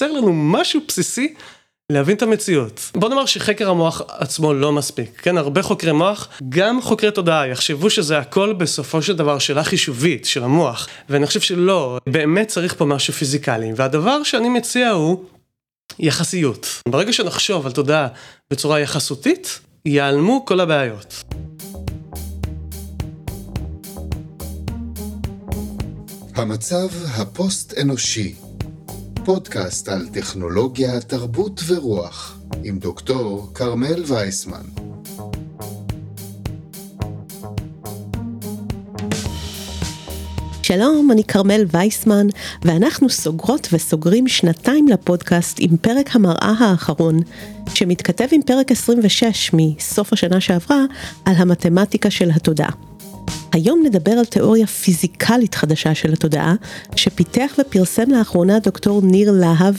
חסר לנו משהו בסיסי להבין את המציאות. בוא נאמר שחקר המוח עצמו לא מספיק, כן? הרבה חוקרי מוח, גם חוקרי תודעה, יחשבו שזה הכל בסופו של דבר שאלה חישובית של המוח, ואני חושב שלא, באמת צריך פה משהו פיזיקלי, והדבר שאני מציע הוא יחסיות. ברגע שנחשוב על תודעה בצורה יחסותית, ייעלמו כל הבעיות. המצב הפוסט-אנושי פודקאסט על טכנולוגיה, תרבות ורוח, עם דוקטור כרמל וייסמן. שלום, אני כרמל וייסמן, ואנחנו סוגרות וסוגרים שנתיים לפודקאסט עם פרק המראה האחרון, שמתכתב עם פרק 26 מסוף השנה שעברה, על המתמטיקה של התודעה. היום נדבר על תיאוריה פיזיקלית חדשה של התודעה, שפיתח ופרסם לאחרונה דוקטור ניר להב,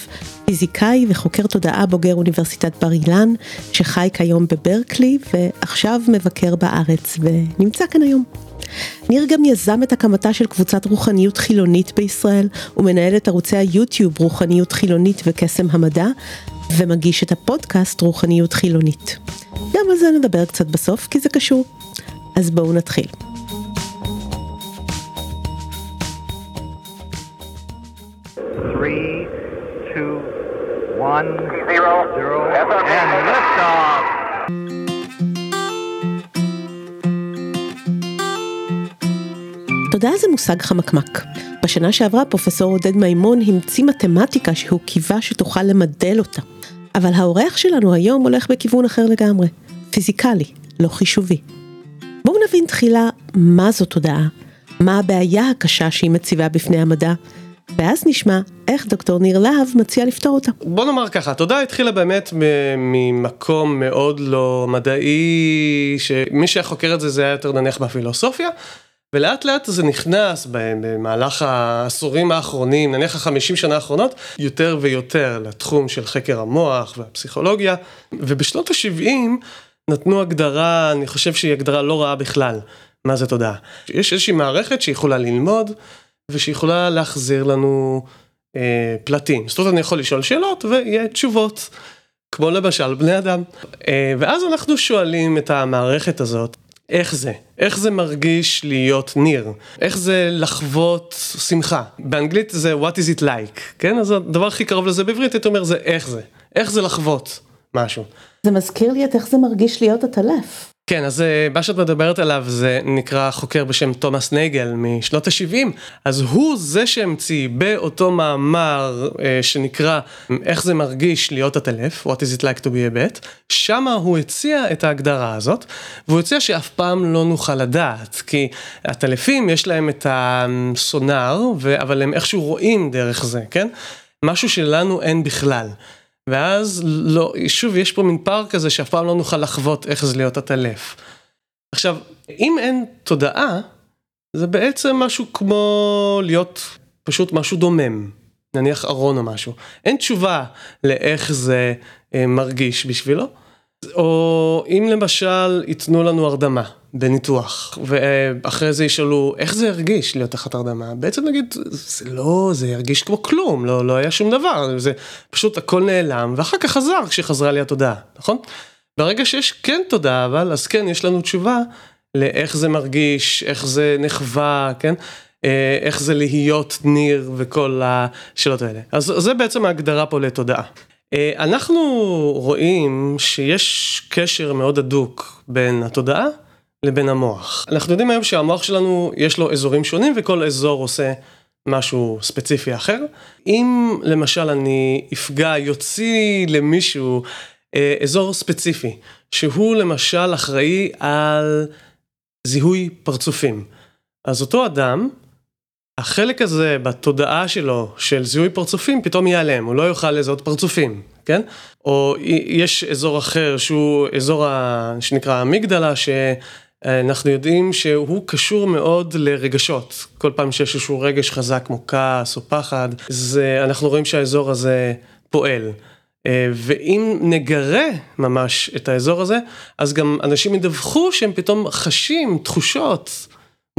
פיזיקאי וחוקר תודעה בוגר אוניברסיטת בר אילן, שחי כיום בברקלי ועכשיו מבקר בארץ ונמצא כאן היום. ניר גם יזם את הקמתה של קבוצת רוחניות חילונית בישראל, ומנהל את ערוצי היוטיוב רוחניות חילונית וקסם המדע, ומגיש את הפודקאסט רוחניות חילונית. גם על זה נדבר קצת בסוף, כי זה קשור. אז בואו נתחיל. Three, two, one, zero, zero, and liftoff. תודעה זה מושג חמקמק. בשנה שעברה פרופסור עודד מימון המציא מתמטיקה שהוא קיווה שתוכל למדל אותה. אבל האורח שלנו היום הולך בכיוון אחר לגמרי, פיזיקלי, לא חישובי. בואו נבין תחילה מה זו תודעה, מה הבעיה הקשה שהיא מציבה בפני המדע, ואז נשמע איך דוקטור ניר להב מציע לפתור אותה. בוא נאמר ככה, התודעה התחילה באמת ממקום מאוד לא מדעי, שמי שהיה חוקר את זה זה היה יותר נניח בפילוסופיה. ולאט לאט זה נכנס במהלך העשורים האחרונים, נניח החמישים שנה האחרונות, יותר ויותר לתחום של חקר המוח והפסיכולוגיה, ובשנות ה-70 נתנו הגדרה, אני חושב שהיא הגדרה לא רעה בכלל, מה זה תודעה. יש איזושהי מערכת שיכולה ללמוד ושיכולה להחזיר לנו אה, פלטים. זאת אומרת, אני יכול לשאול שאלות ויהיה תשובות, כמו למשל בני אדם. אה, ואז אנחנו שואלים את המערכת הזאת, איך זה? איך זה מרגיש להיות ניר? איך זה לחוות שמחה? באנגלית זה what is it like, כן? אז הדבר הכי קרוב לזה בעברית, הייתי אומר, זה איך זה. איך זה לחוות משהו. זה מזכיר לי את איך זה מרגיש להיות עטלף. כן, אז אה, מה שאת מדברת עליו זה נקרא חוקר בשם תומאס נייגל משנות ה-70, אז הוא זה שהמציא באותו מאמר אה, שנקרא איך זה מרגיש להיות עטלף, What is it like to be a bet, שמה הוא הציע את ההגדרה הזאת, והוא הציע שאף פעם לא נוכל לדעת, כי עטלפים יש להם את הסונאר, אבל הם איכשהו רואים דרך זה, כן? משהו שלנו אין בכלל. ואז לא, שוב יש פה מין פער כזה שאף פעם לא נוכל לחוות איך זה להיות עטלף. עכשיו, אם אין תודעה, זה בעצם משהו כמו להיות פשוט משהו דומם, נניח ארון או משהו. אין תשובה לאיך זה אה, מרגיש בשבילו. או אם למשל ייתנו לנו הרדמה בניתוח, ואחרי זה ישאלו איך זה הרגיש להיות תחת הרדמה, בעצם נגיד זה לא, זה הרגיש כמו כלום, לא, לא היה שום דבר, זה פשוט הכל נעלם, ואחר כך חזר כשחזרה לי התודעה, נכון? ברגע שיש כן תודעה אבל, אז כן יש לנו תשובה לאיך זה מרגיש, איך זה נחווה, כן? אה, איך זה להיות ניר וכל השאלות האלה. אז זה בעצם ההגדרה פה לתודעה. אה, אנחנו רואים שיש קשר מאוד הדוק בין התודעה לבין המוח. אנחנו יודעים היום שהמוח שלנו יש לו אזורים שונים וכל אזור עושה משהו ספציפי אחר. אם למשל אני אפגע, יוציא למישהו אה, אזור ספציפי, שהוא למשל אחראי על זיהוי פרצופים, אז אותו אדם החלק הזה בתודעה שלו של זיהוי פרצופים פתאום ייעלם, הוא לא יוכל לזהות פרצופים, כן? או יש אזור אחר שהוא אזור ה... שנקרא המגדלה, שאנחנו יודעים שהוא קשור מאוד לרגשות. כל פעם שיש איזשהו רגש חזק כמו כעס או פחד, זה, אנחנו רואים שהאזור הזה פועל. אה, ואם נגרה ממש את האזור הזה, אז גם אנשים ידווחו שהם פתאום חשים תחושות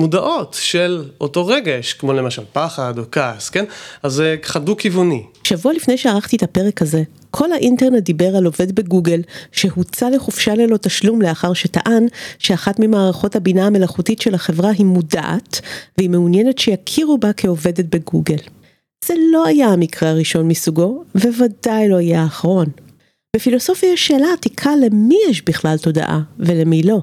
מודעות של אותו רגש, כמו למשל פחד או כעס, כן? אז זה ככה דו-כיווני. שבוע לפני שערכתי את הפרק הזה, כל האינטרנט דיבר על עובד בגוגל שהוצא לחופשה ללא תשלום לאחר שטען שאחת ממערכות הבינה המלאכותית של החברה היא מודעת והיא מעוניינת שיכירו בה כעובדת בגוגל. זה לא היה המקרה הראשון מסוגו, וודאי לא יהיה האחרון. בפילוסופיה יש שאלה עתיקה למי יש בכלל תודעה ולמי לא.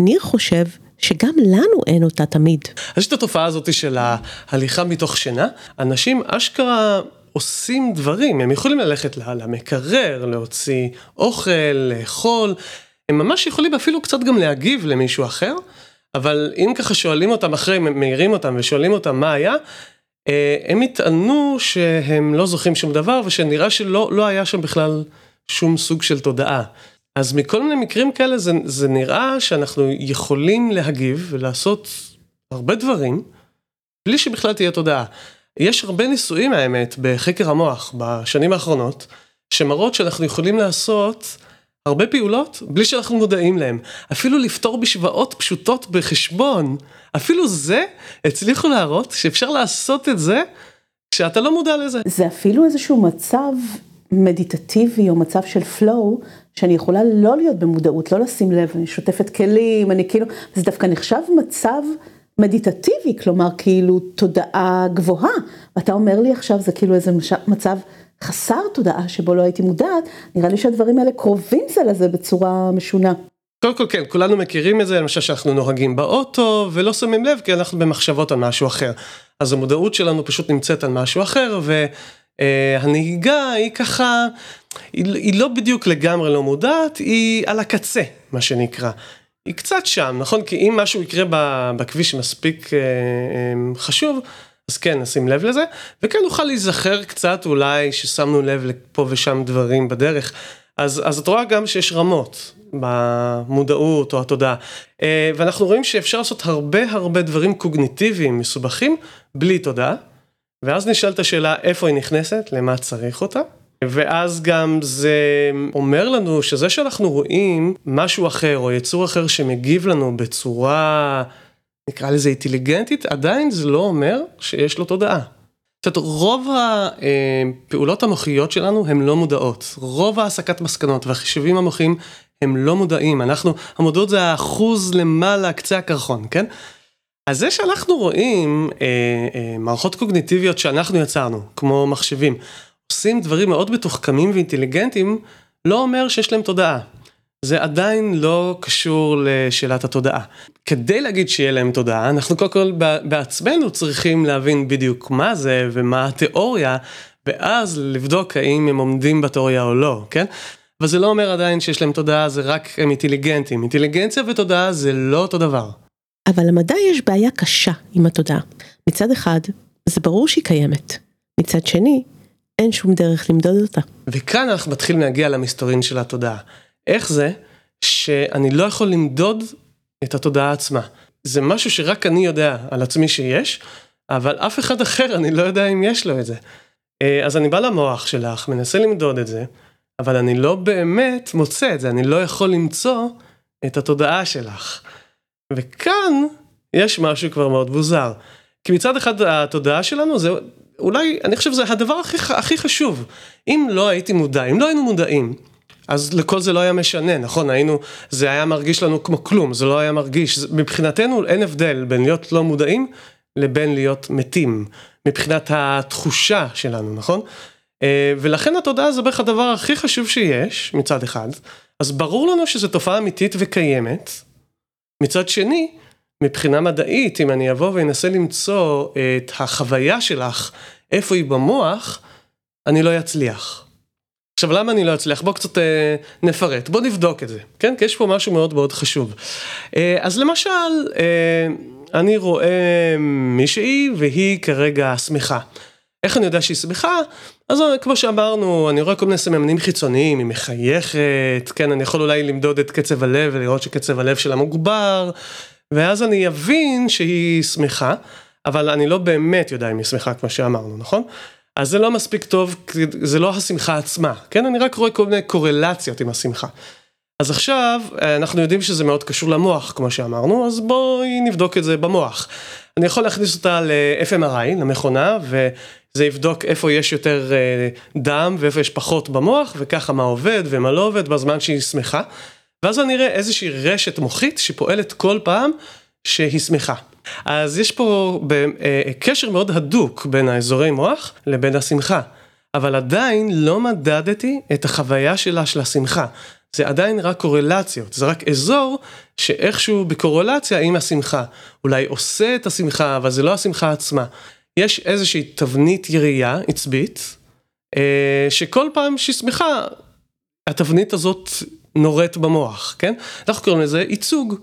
ניר חושב שגם לנו אין אותה תמיד. יש את התופעה הזאת של ההליכה מתוך שינה, אנשים אשכרה עושים דברים, הם יכולים ללכת למקרר, להוציא אוכל, לאכול, הם ממש יכולים אפילו קצת גם להגיב למישהו אחר, אבל אם ככה שואלים אותם אחרי, מעירים אותם ושואלים אותם מה היה, אה, הם יטענו שהם לא זוכרים שום דבר ושנראה שלא לא היה שם בכלל שום סוג של תודעה. אז מכל מיני מקרים כאלה זה, זה נראה שאנחנו יכולים להגיב ולעשות הרבה דברים בלי שבכלל תהיה תודעה. יש הרבה ניסויים האמת בחקר המוח בשנים האחרונות שמראות שאנחנו יכולים לעשות הרבה פעולות בלי שאנחנו מודעים להם. אפילו לפתור בשבועות פשוטות בחשבון, אפילו זה הצליחו להראות שאפשר לעשות את זה כשאתה לא מודע לזה. זה אפילו איזשהו מצב מדיטטיבי או מצב של flow, שאני יכולה לא להיות במודעות, לא לשים לב, אני שוטפת כלים, אני כאילו, זה דווקא נחשב מצב מדיטטיבי, כלומר כאילו תודעה גבוהה. ואתה אומר לי עכשיו זה כאילו איזה מצב חסר תודעה שבו לא הייתי מודעת, נראה לי שהדברים האלה קרובים זה לזה בצורה משונה. קודם כל כן, כולנו מכירים את זה, למשל שאנחנו נוהגים באוטו ולא שמים לב כי אנחנו במחשבות על משהו אחר. אז המודעות שלנו פשוט נמצאת על משהו אחר והנהיגה היא ככה, היא, היא לא בדיוק לגמרי לא מודעת, היא על הקצה, מה שנקרא. היא קצת שם, נכון? כי אם משהו יקרה בכביש מספיק אה, אה, חשוב, אז כן, נשים לב לזה, וכן נוכל להיזכר קצת אולי ששמנו לב לפה ושם דברים בדרך. אז, אז את רואה גם שיש רמות במודעות או התודעה, אה, ואנחנו רואים שאפשר לעשות הרבה הרבה דברים קוגניטיביים מסובכים בלי תודעה, ואז נשאלת השאלה איפה היא נכנסת, למה צריך אותה. ואז גם זה אומר לנו שזה שאנחנו רואים משהו אחר או יצור אחר שמגיב לנו בצורה, נקרא לזה אינטליגנטית, עדיין זה לא אומר שיש לו תודעה. זאת אומרת, רוב הפעולות המוחיות שלנו הן לא מודעות. רוב ההסקת מסקנות והחישובים המוחיים הם לא מודעים. אנחנו, המודעות זה האחוז למעלה, קצה הקרחון, כן? אז זה שאנחנו רואים אה, אה, מערכות קוגניטיביות שאנחנו יצרנו, כמו מחשבים, עושים דברים מאוד מתוחכמים ואינטליגנטים, לא אומר שיש להם תודעה. זה עדיין לא קשור לשאלת התודעה. כדי להגיד שיהיה להם תודעה, אנחנו קודם כל בעצמנו צריכים להבין בדיוק מה זה ומה התיאוריה, ואז לבדוק האם הם עומדים בתיאוריה או לא, כן? אבל זה לא אומר עדיין שיש להם תודעה, זה רק הם אינטליגנטים. אינטליגנציה ותודעה זה לא אותו דבר. אבל למדע יש בעיה קשה עם התודעה. מצד אחד, זה ברור שהיא קיימת. מצד שני, אין שום דרך למדוד אותה. וכאן אנחנו מתחילים להגיע למסתורין של התודעה. איך זה שאני לא יכול למדוד את התודעה עצמה? זה משהו שרק אני יודע על עצמי שיש, אבל אף אחד אחר אני לא יודע אם יש לו את זה. אה, אז אני בא למוח שלך, מנסה למדוד את זה, אבל אני לא באמת מוצא את זה, אני לא יכול למצוא את התודעה שלך. וכאן יש משהו כבר מאוד מוזר. כי מצד אחד התודעה שלנו זה אולי, אני חושב שזה הדבר הכי, הכי חשוב. אם לא הייתי מודע, אם לא היינו מודעים, אז לכל זה לא היה משנה, נכון? היינו, זה היה מרגיש לנו כמו כלום, זה לא היה מרגיש, מבחינתנו אין הבדל בין להיות לא מודעים לבין להיות מתים, מבחינת התחושה שלנו, נכון? אה, ולכן התודעה זה בערך הדבר הכי חשוב שיש, מצד אחד, אז ברור לנו שזו תופעה אמיתית וקיימת, מצד שני, מבחינה מדעית, אם אני אבוא ואנסה למצוא את החוויה שלך, איפה היא במוח, אני לא אצליח. עכשיו למה אני לא אצליח? בוא קצת אה, נפרט, בוא נבדוק את זה, כן? כי יש פה משהו מאוד מאוד חשוב. אה, אז למשל, אה, אני רואה מישהי והיא כרגע שמחה. איך אני יודע שהיא שמחה? אז כמו שאמרנו, אני רואה כל מיני סממנים חיצוניים, היא מחייכת, כן, אני יכול אולי למדוד את קצב הלב ולראות שקצב הלב שלה מוגבר, ואז אני אבין שהיא שמחה, אבל אני לא באמת יודע אם היא שמחה כמו שאמרנו, נכון? אז זה לא מספיק טוב, זה לא השמחה עצמה, כן? אני רק רואה כל מיני קורלציות עם השמחה. אז עכשיו, אנחנו יודעים שזה מאוד קשור למוח, כמו שאמרנו, אז בואי נבדוק את זה במוח. אני יכול להכניס אותה ל-FMRI, למכונה, וזה יבדוק איפה יש יותר דם ואיפה יש פחות במוח, וככה מה עובד ומה לא עובד בזמן שהיא שמחה. ואז אני אראה איזושהי רשת מוחית שפועלת כל פעם שהיא שמחה. אז יש פה קשר מאוד הדוק בין האזורי מוח לבין השמחה, אבל עדיין לא מדדתי את החוויה שלה של השמחה. זה עדיין רק קורלציות, זה רק אזור שאיכשהו בקורלציה עם השמחה. אולי עושה את השמחה, אבל זה לא השמחה עצמה. יש איזושהי תבנית ירייה עצבית, שכל פעם שהיא שמחה, התבנית הזאת נורית במוח, כן? אנחנו קוראים לזה ייצוג.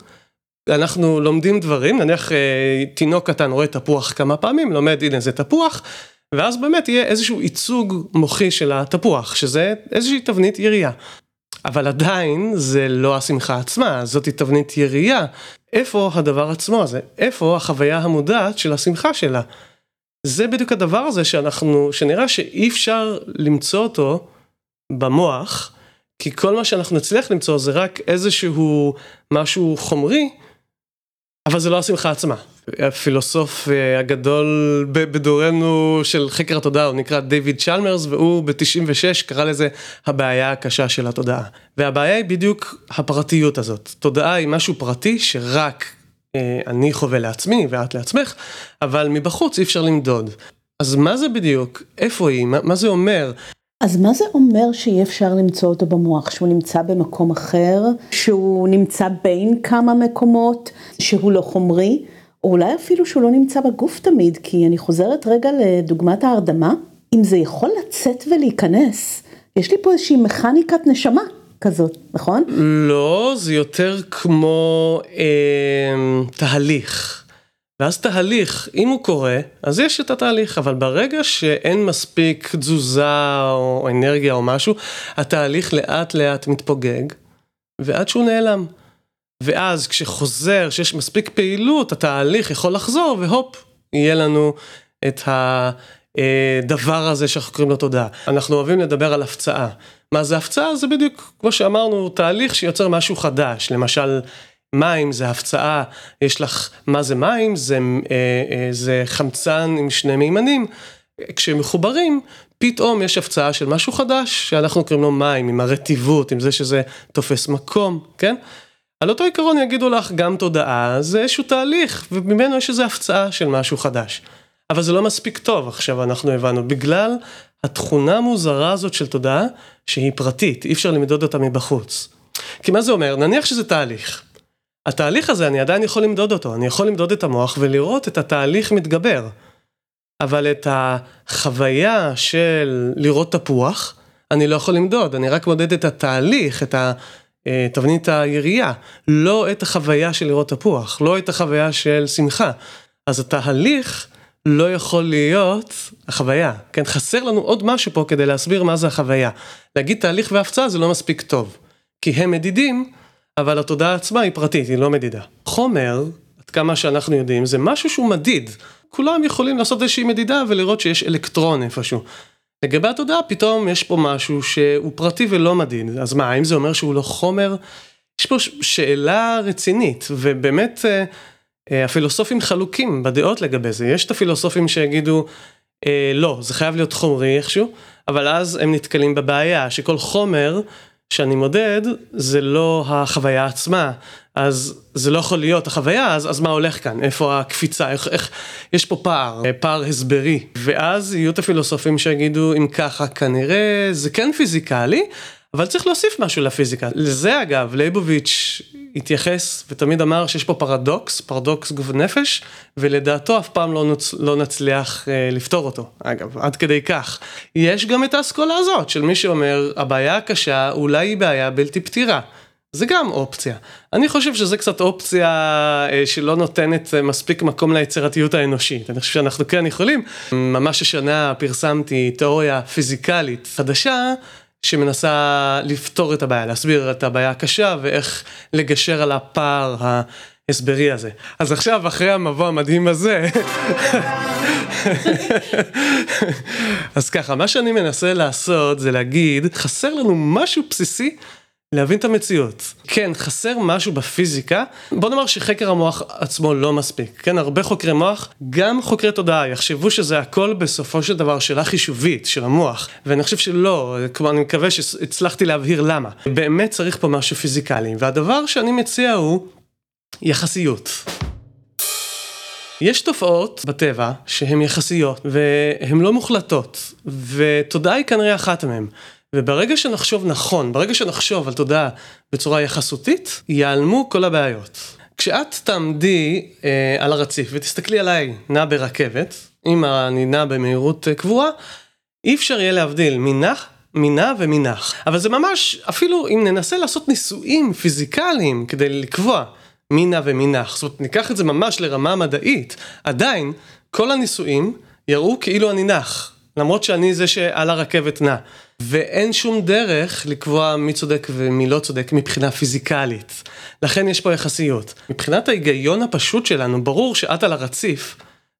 אנחנו לומדים דברים, נניח תינוק קטן רואה תפוח כמה פעמים, לומד הנה זה תפוח, ואז באמת יהיה איזשהו ייצוג מוחי של התפוח, שזה איזושהי תבנית ירייה. אבל עדיין זה לא השמחה עצמה, זאת תבנית ירייה. איפה הדבר עצמו הזה? איפה החוויה המודעת של השמחה שלה? זה בדיוק הדבר הזה שאנחנו, שנראה שאי אפשר למצוא אותו במוח, כי כל מה שאנחנו נצליח למצוא זה רק איזשהו משהו חומרי, אבל זה לא השמחה עצמה. הפילוסוף הגדול בדורנו של חקר התודעה, הוא נקרא דיוויד צ'למרס, והוא ב-96 קרא לזה הבעיה הקשה של התודעה. והבעיה היא בדיוק הפרטיות הזאת. תודעה היא משהו פרטי שרק אני חווה לעצמי ואת לעצמך, אבל מבחוץ אי אפשר למדוד. אז מה זה בדיוק? איפה היא? מה זה אומר? אז מה זה אומר שאי אפשר למצוא אותו במוח? שהוא נמצא במקום אחר? שהוא נמצא בין כמה מקומות? שהוא לא חומרי? או אולי אפילו שהוא לא נמצא בגוף תמיד, כי אני חוזרת רגע לדוגמת ההרדמה, אם זה יכול לצאת ולהיכנס, יש לי פה איזושהי מכניקת נשמה כזאת, נכון? לא, זה יותר כמו אה, תהליך. ואז תהליך, אם הוא קורה, אז יש את התהליך, אבל ברגע שאין מספיק תזוזה או אנרגיה או משהו, התהליך לאט לאט מתפוגג, ועד שהוא נעלם. ואז כשחוזר, שיש מספיק פעילות, התהליך יכול לחזור, והופ, יהיה לנו את הדבר הזה שאנחנו קוראים לו תודעה. אנחנו אוהבים לדבר על הפצעה. מה זה הפצעה? זה בדיוק, כמו שאמרנו, תהליך שיוצר משהו חדש, למשל... מים זה הפצעה, יש לך, מה זה מים? זה, זה חמצן עם שני מימנים. כשהם מחוברים, פתאום יש הפצעה של משהו חדש, שאנחנו קוראים לו מים, עם הרטיבות, עם זה שזה תופס מקום, כן? על אותו עיקרון יגידו לך גם תודעה, זה איזשהו תהליך, וממנו יש איזו הפצעה של משהו חדש. אבל זה לא מספיק טוב, עכשיו אנחנו הבנו, בגלל התכונה המוזרה הזאת של תודעה, שהיא פרטית, אי אפשר למדוד אותה מבחוץ. כי מה זה אומר? נניח שזה תהליך. התהליך הזה, אני עדיין יכול למדוד אותו, אני יכול למדוד את המוח ולראות את התהליך מתגבר. אבל את החוויה של לראות תפוח, אני לא יכול למדוד, אני רק מודד את התהליך, את תבנית הירייה, לא את החוויה של לראות תפוח, לא את החוויה של שמחה. אז התהליך לא יכול להיות החוויה, כן? חסר לנו עוד משהו פה כדי להסביר מה זה החוויה. להגיד תהליך והפצעה זה לא מספיק טוב, כי הם מדידים, אבל התודעה עצמה היא פרטית, היא לא מדידה. חומר, עד כמה שאנחנו יודעים, זה משהו שהוא מדיד. כולם יכולים לעשות איזושהי מדידה ולראות שיש אלקטרון איפשהו. לגבי התודעה, פתאום יש פה משהו שהוא פרטי ולא מדיד. אז מה, האם זה אומר שהוא לא חומר? יש פה שאלה רצינית, ובאמת הפילוסופים חלוקים בדעות לגבי זה. יש את הפילוסופים שיגידו, לא, זה חייב להיות חומרי איכשהו, אבל אז הם נתקלים בבעיה שכל חומר שאני מודד, זה לא החוויה עצמה, אז זה לא יכול להיות החוויה, אז, אז מה הולך כאן? איפה הקפיצה? איך, איך... יש פה פער, פער הסברי. ואז יהיו את הפילוסופים שיגידו, אם ככה, כנראה זה כן פיזיקלי, אבל צריך להוסיף משהו לפיזיקה. לזה אגב, לייבוביץ' התייחס ותמיד אמר שיש פה פרדוקס, פרדוקס גוף נפש, ולדעתו אף פעם לא, נוצ... לא נצליח אה, לפתור אותו. אגב, עד כדי כך. יש גם את האסכולה הזאת של מי שאומר, הבעיה הקשה אולי היא בעיה בלתי פתירה. זה גם אופציה. אני חושב שזה קצת אופציה אה, שלא נותנת אה, מספיק מקום ליצירתיות האנושית. אני חושב שאנחנו כן יכולים. ממש השנה פרסמתי תיאוריה פיזיקלית חדשה. שמנסה לפתור את הבעיה, להסביר את הבעיה הקשה ואיך לגשר על הפער ההסברי הזה. אז עכשיו, אחרי המבוא המדהים הזה, אז ככה, מה שאני מנסה לעשות זה להגיד, חסר לנו משהו בסיסי להבין את המציאות. כן, חסר משהו בפיזיקה, בוא נאמר שחקר המוח עצמו לא מספיק, כן, הרבה חוקרי מוח, גם חוקרי תודעה, יחשבו שזה הכל בסופו של דבר שאלה חישובית של המוח, ואני חושב שלא, כלומר אני מקווה שהצלחתי להבהיר למה. באמת צריך פה משהו פיזיקלי, והדבר שאני מציע הוא יחסיות. יש תופעות בטבע שהן יחסיות והן לא מוחלטות, ותודעה היא כנראה אחת מהן. וברגע שנחשוב נכון, ברגע שנחשוב על תודעה בצורה יחסותית, ייעלמו כל הבעיות. כשאת תעמדי אה, על הרציף ותסתכלי עליי נע ברכבת, אם אני נע במהירות אה, קבועה, אי אפשר יהיה להבדיל מנח, מנע ומנח. אבל זה ממש, אפילו אם ננסה לעשות ניסויים פיזיקליים כדי לקבוע מי נע ומי נח, זאת אומרת ניקח את זה ממש לרמה מדעית, עדיין כל הניסויים יראו כאילו אני נח, למרות שאני זה שעל הרכבת נע. ואין שום דרך לקבוע מי צודק ומי לא צודק מבחינה פיזיקלית. לכן יש פה יחסיות. מבחינת ההיגיון הפשוט שלנו, ברור שאת על הרציף,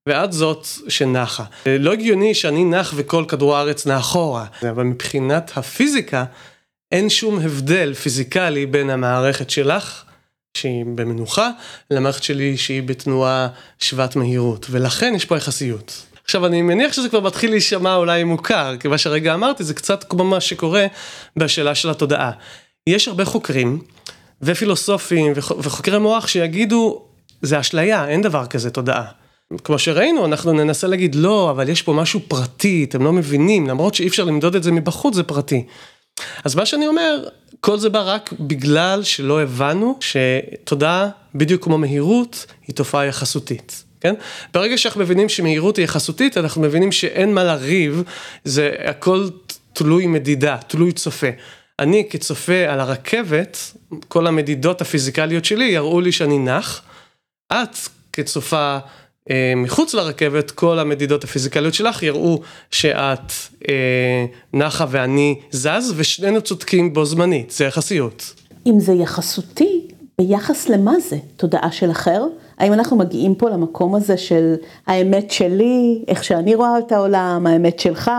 ואת זאת שנחה. לא הגיוני שאני נח וכל כדור הארץ נע אחורה, אבל מבחינת הפיזיקה, אין שום הבדל פיזיקלי בין המערכת שלך, שהיא במנוחה, למערכת שלי שהיא בתנועה שוות מהירות, ולכן יש פה יחסיות. עכשיו אני מניח שזה כבר מתחיל להישמע אולי מוכר, כי מה שהרגע אמרתי זה קצת כמו מה שקורה בשאלה של התודעה. יש הרבה חוקרים ופילוסופים וחוקרי מוח שיגידו, זה אשליה, אין דבר כזה תודעה. כמו שראינו, אנחנו ננסה להגיד, לא, אבל יש פה משהו פרטי, אתם לא מבינים, למרות שאי אפשר למדוד את זה מבחוץ, זה פרטי. אז מה שאני אומר, כל זה בא רק בגלל שלא הבנו שתודעה, בדיוק כמו מהירות, היא תופעה יחסותית. כן? ברגע שאנחנו מבינים שמהירות היא יחסותית, אנחנו מבינים שאין מה לריב, זה הכל תלוי מדידה, תלוי צופה. אני כצופה על הרכבת, כל המדידות הפיזיקליות שלי יראו לי שאני נח. את כצופה אה, מחוץ לרכבת, כל המדידות הפיזיקליות שלך יראו שאת אה, נחה ואני זז, ושנינו צודקים בו זמנית, זה יחסיות. אם זה יחסותי, ביחס למה זה? תודעה של אחר? האם אנחנו מגיעים פה למקום הזה של האמת שלי, איך שאני רואה את העולם, האמת שלך,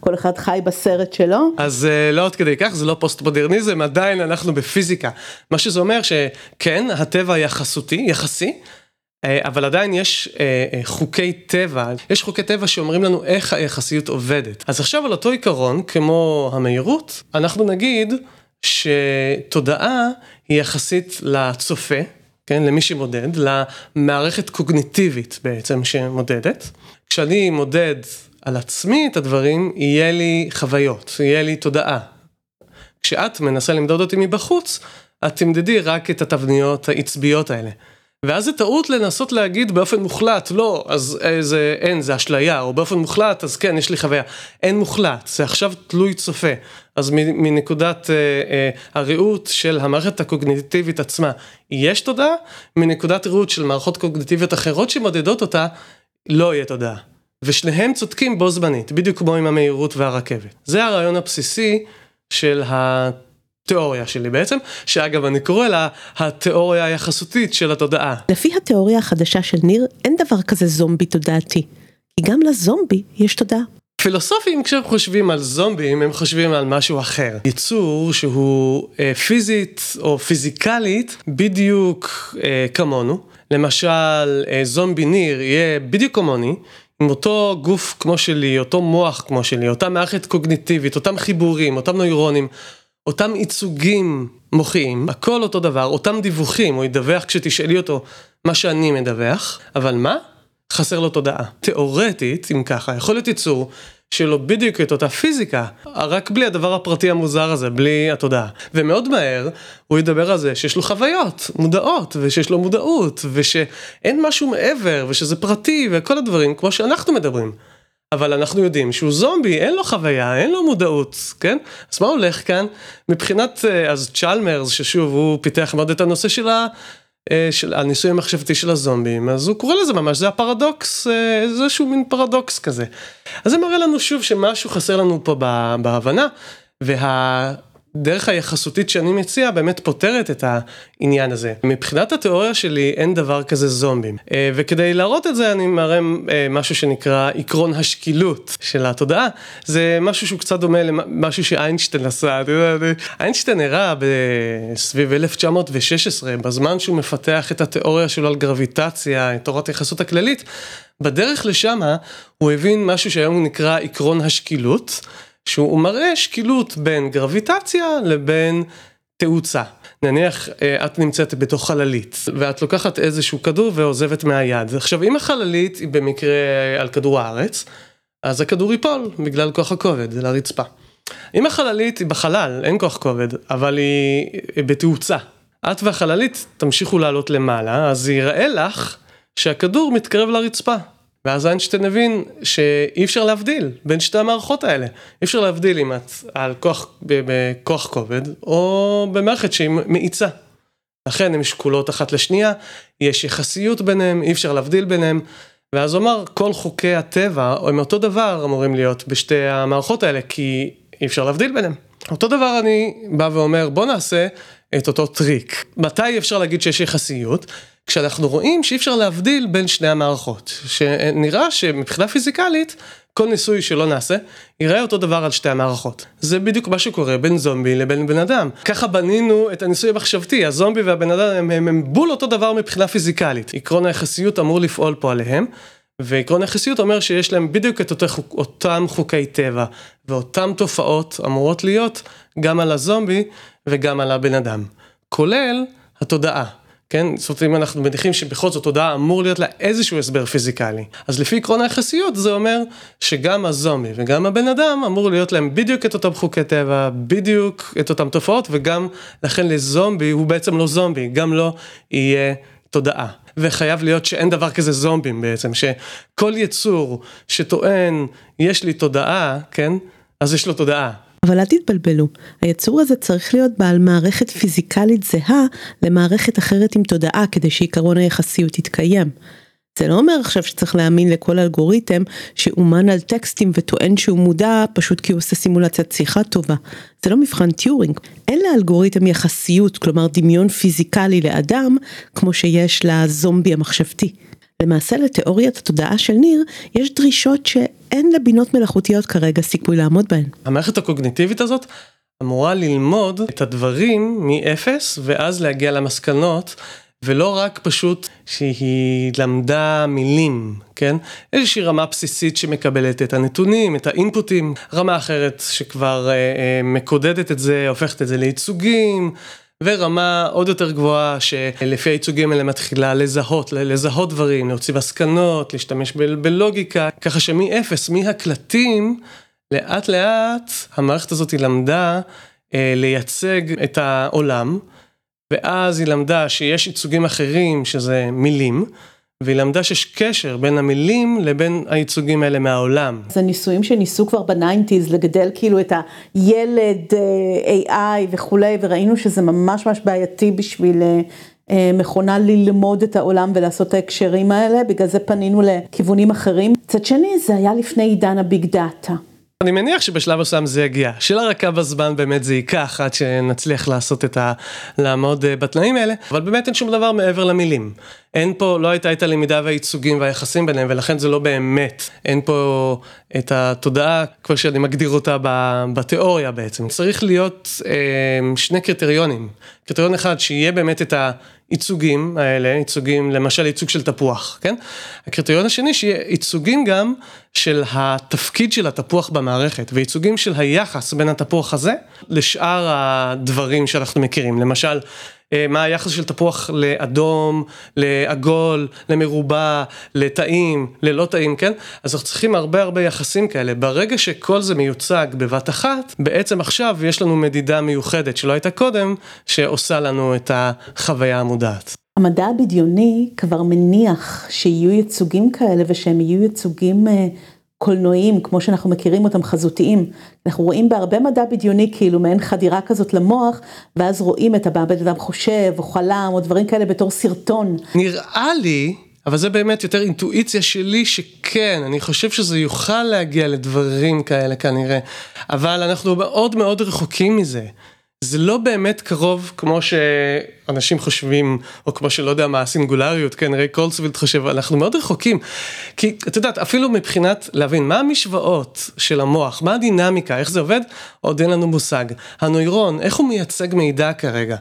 כל אחד חי בסרט שלו? אז אה, לא עד כדי כך, זה לא פוסט מודרניזם, עדיין אנחנו בפיזיקה. מה שזה אומר שכן, הטבע יחסותי, יחסי. אה, אבל עדיין יש אה, חוקי טבע, יש חוקי טבע שאומרים לנו איך היחסיות עובדת. אז עכשיו על אותו עיקרון, כמו המהירות, אנחנו נגיד שתודעה היא יחסית לצופה, כן, למי שמודד, למערכת קוגניטיבית בעצם שמודדת. כשאני מודד על עצמי את הדברים, יהיה לי חוויות, יהיה לי תודעה. כשאת מנסה למדוד אותי מבחוץ, את תמדדי רק את התבניות העצביות האלה. ואז זה טעות לנסות להגיד באופן מוחלט, לא, אז זה אין, זה אשליה, או באופן מוחלט, אז כן, יש לי חוויה. אין מוחלט, זה עכשיו תלוי צופה. אז מנקודת אה, אה, הראות של המערכת הקוגניטיבית עצמה, יש תודעה, מנקודת ראות של מערכות קוגניטיביות אחרות שמודדות אותה, לא יהיה תודעה. ושניהם צודקים בו זמנית, בדיוק כמו עם המהירות והרכבת. זה הרעיון הבסיסי של ה... התיאוריה שלי בעצם, שאגב אני קורא לה התיאוריה היחסותית של התודעה. לפי התיאוריה החדשה של ניר, אין דבר כזה זומבי תודעתי, כי גם לזומבי יש תודעה. פילוסופים כשהם חושבים על זומבים הם חושבים על משהו אחר. יצור שהוא אה, פיזית או פיזיקלית בדיוק אה, כמונו. למשל אה, זומבי ניר יהיה בדיוק כמוני. עם אותו גוף כמו שלי, אותו מוח כמו שלי, אותה מערכת קוגניטיבית, אותם חיבורים, אותם נוירונים, אותם ייצוגים מוחיים, הכל אותו דבר, אותם דיווחים, הוא ידווח כשתשאלי אותו מה שאני מדווח, אבל מה? חסר לו תודעה. תיאורטית, אם ככה, יכול להיות ייצור שלו בדיוק את אותה פיזיקה, רק בלי הדבר הפרטי המוזר הזה, בלי התודעה. ומאוד מהר הוא ידבר על זה שיש לו חוויות מודעות, ושיש לו מודעות, ושאין משהו מעבר, ושזה פרטי, וכל הדברים כמו שאנחנו מדברים. אבל אנחנו יודעים שהוא זומבי, אין לו חוויה, אין לו מודעות, כן? אז מה הולך כאן? מבחינת, אה, אז צ'למרס, ששוב, הוא פיתח מאוד את הנושא של, ה, אה, של הניסוי המחשבתי של הזומבים, אז הוא קורא לזה ממש, זה הפרדוקס, אה, איזשהו מין פרדוקס כזה. אז זה מראה לנו שוב שמשהו חסר לנו פה בהבנה, וה... דרך היחסותית שאני מציע באמת פותרת את העניין הזה. מבחינת התיאוריה שלי אין דבר כזה זומבים. אה, וכדי להראות את זה אני מראה אה, משהו שנקרא עקרון השקילות של התודעה. זה משהו שהוא קצת דומה למשהו שאיינשטיין עשה. איינשטיין הראה בסביב 1916, בזמן שהוא מפתח את התיאוריה שלו על גרביטציה, את תורת היחסות הכללית, בדרך לשמה הוא הבין משהו שהיום נקרא עקרון השקילות. שהוא מראה שקילות בין גרביטציה לבין תאוצה. נניח אה, את נמצאת בתוך חללית ואת לוקחת איזשהו כדור ועוזבת מהיד. עכשיו אם החללית היא במקרה על כדור הארץ, אז הכדור ייפול בגלל כוח הכובד לרצפה. אם החללית היא בחלל, אין כוח כובד, אבל היא בתאוצה. את והחללית תמשיכו לעלות למעלה, אז ייראה לך שהכדור מתקרב לרצפה. ואז איינשטיין הבין שאי אפשר להבדיל בין שתי המערכות האלה. אי אפשר להבדיל אם את על כוח, בכוח כובד, או במערכת שהיא מאיצה. לכן הן שקולות אחת לשנייה, יש יחסיות ביניהם, אי אפשר להבדיל ביניהם. ואז הוא אמר, כל חוקי הטבע הם אותו דבר אמורים להיות בשתי המערכות האלה, כי אי אפשר להבדיל ביניהם. אותו דבר אני בא ואומר, בוא נעשה את אותו טריק. מתי אפשר להגיד שיש יחסיות? כשאנחנו רואים שאי אפשר להבדיל בין שני המערכות, שנראה שמבחינה פיזיקלית, כל ניסוי שלא נעשה, ייראה אותו דבר על שתי המערכות. זה בדיוק מה שקורה בין זומבי לבין בן אדם. ככה בנינו את הניסוי המחשבתי, הזומבי והבן אדם הם, הם, הם בול אותו דבר מבחינה פיזיקלית. עקרון היחסיות אמור לפעול פה עליהם, ועקרון היחסיות אומר שיש להם בדיוק את חוק, אותם חוקי טבע, ואותן תופעות אמורות להיות גם על הזומבי וגם על הבן אדם. כולל התודעה. כן? זאת אומרת, אם אנחנו מניחים שבכל זאת תודעה אמור להיות לה איזשהו הסבר פיזיקלי. אז לפי עקרון היחסיות זה אומר שגם הזומבי וגם הבן אדם אמור להיות להם בדיוק את אותם חוקי טבע, בדיוק את אותם תופעות, וגם לכן לזומבי הוא בעצם לא זומבי, גם לא יהיה תודעה. וחייב להיות שאין דבר כזה זומבים בעצם, שכל יצור שטוען יש לי תודעה, כן? אז יש לו תודעה. אבל אל תתבלבלו, היצור הזה צריך להיות בעל מערכת פיזיקלית זהה למערכת אחרת עם תודעה כדי שעיקרון היחסיות יתקיים. זה לא אומר עכשיו שצריך להאמין לכל אלגוריתם שאומן על טקסטים וטוען שהוא מודע פשוט כי הוא עושה סימולציית שיחה טובה. זה לא מבחן טיורינג. אין לאלגוריתם יחסיות, כלומר דמיון פיזיקלי לאדם, כמו שיש לזומבי המחשבתי. למעשה לתיאוריית התודעה של ניר יש דרישות שאין לבינות מלאכותיות כרגע סיכוי לעמוד בהן. המערכת הקוגניטיבית הזאת אמורה ללמוד את הדברים מאפס ואז להגיע למסקנות ולא רק פשוט שהיא למדה מילים, כן? איזושהי רמה בסיסית שמקבלת את הנתונים, את האינפוטים, רמה אחרת שכבר אה, אה, מקודדת את זה, הופכת את זה לייצוגים. ורמה עוד יותר גבוהה שלפי הייצוגים האלה מתחילה לזהות, לזהות דברים, להוציא מסקנות, להשתמש בלוגיקה, ככה שמאפס, מהקלטים, לאט לאט המערכת הזאת למדה אה, לייצג את העולם, ואז היא למדה שיש ייצוגים אחרים שזה מילים. והיא למדה שיש קשר בין המילים לבין הייצוגים האלה מהעולם. זה ניסויים שניסו כבר ב nineties לגדל כאילו את הילד אה, AI וכולי, וראינו שזה ממש ממש בעייתי בשביל אה, אה, מכונה ללמוד את העולם ולעשות את ההקשרים האלה, בגלל זה פנינו לכיוונים אחרים. מצד שני, זה היה לפני עידן הביג דאטה. אני מניח שבשלב מסוים זה יגיע. שאלה רק כמה זמן באמת זה ייקח עד שנצליח לעשות את ה... לעמוד אה, בתנאים האלה, אבל באמת אין שום דבר מעבר למילים. אין פה, לא הייתה את הלמידה והייצוגים והיחסים ביניהם, ולכן זה לא באמת. אין פה את התודעה, כמו שאני מגדיר אותה בתיאוריה בעצם. צריך להיות אה, שני קריטריונים. קריטריון אחד, שיהיה באמת את הייצוגים האלה, ייצוגים, למשל ייצוג של תפוח, כן? הקריטריון השני, שיהיה ייצוגים גם של התפקיד של התפוח במערכת, וייצוגים של היחס בין התפוח הזה לשאר הדברים שאנחנו מכירים. למשל, מה היחס של תפוח לאדום, לעגול, למרובע, לטעים, ללא טעים, כן? אז אנחנו צריכים הרבה הרבה יחסים כאלה. ברגע שכל זה מיוצג בבת אחת, בעצם עכשיו יש לנו מדידה מיוחדת שלא הייתה קודם, שעושה לנו את החוויה המודעת. המדע הבדיוני כבר מניח שיהיו ייצוגים כאלה ושהם יהיו ייצוגים אה, קולנועיים, כמו שאנחנו מכירים אותם, חזותיים. אנחנו רואים בהרבה מדע בדיוני כאילו מעין חדירה כזאת למוח, ואז רואים את הבא בן אדם חושב, או חלם, או דברים כאלה בתור סרטון. נראה לי, אבל זה באמת יותר אינטואיציה שלי, שכן, אני חושב שזה יוכל להגיע לדברים כאלה כנראה, אבל אנחנו מאוד מאוד רחוקים מזה. זה לא באמת קרוב כמו שאנשים חושבים, או כמו שלא יודע מה הסינגולריות, כן, ריי קורצווייל חושב, אנחנו מאוד רחוקים. כי את יודעת, אפילו מבחינת להבין מה המשוואות של המוח, מה הדינמיקה, איך זה עובד, עוד אין לנו מושג. הנוירון, איך הוא מייצג מידע כרגע?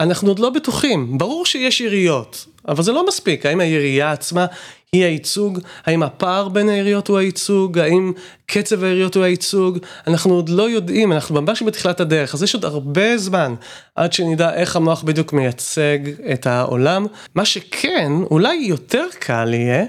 אנחנו עוד לא בטוחים, ברור שיש יריות, אבל זה לא מספיק, האם הירייה עצמה היא הייצוג, האם הפער בין היריות הוא הייצוג, האם קצב היריות הוא הייצוג, אנחנו עוד לא יודעים, אנחנו ממש בתחילת הדרך, אז יש עוד הרבה זמן עד שנדע איך המוח בדיוק מייצג את העולם. מה שכן, אולי יותר קל יהיה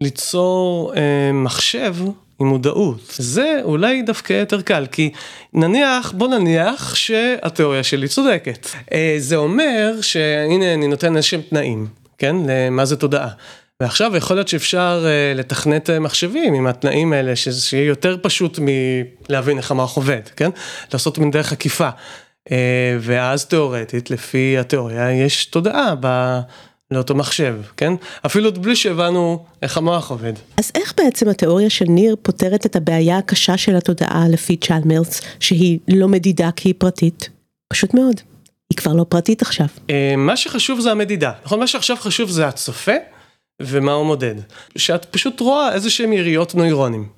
ליצור אה, מחשב עם מודעות. זה אולי דווקא יותר קל, כי נניח, בוא נניח שהתיאוריה שלי צודקת. אה, זה אומר שהנה אני נותן איזשהם תנאים, כן? למה זה תודעה. ועכשיו יכול להיות שאפשר uh, לתכנת uh, מחשבים עם התנאים האלה, שיהיה יותר פשוט מלהבין איך המוח עובד, כן? לעשות מן דרך עקיפה. Uh, ואז תיאורטית, לפי התיאוריה, יש תודעה ב... לאותו מחשב, כן? אפילו בלי שהבנו איך המוח עובד. אז איך בעצם התיאוריה של ניר פותרת את הבעיה הקשה של התודעה לפי צ'למרס, שהיא לא מדידה כי היא פרטית? פשוט מאוד. היא כבר לא פרטית עכשיו. מה שחשוב זה המדידה, נכון? מה שעכשיו חשוב זה הצופה. ומה הוא מודד. שאת פשוט רואה איזה שהם יריות נוירונים.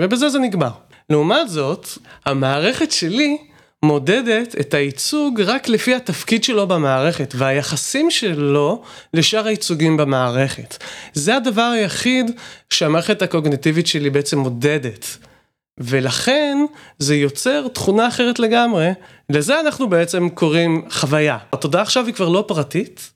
ובזה זה נגמר. לעומת זאת, המערכת שלי מודדת את הייצוג רק לפי התפקיד שלו במערכת והיחסים שלו לשאר הייצוגים במערכת. זה הדבר היחיד שהמערכת הקוגניטיבית שלי בעצם מודדת. ולכן זה יוצר תכונה אחרת לגמרי, לזה אנחנו בעצם קוראים חוויה. התודעה עכשיו היא כבר לא פרטית,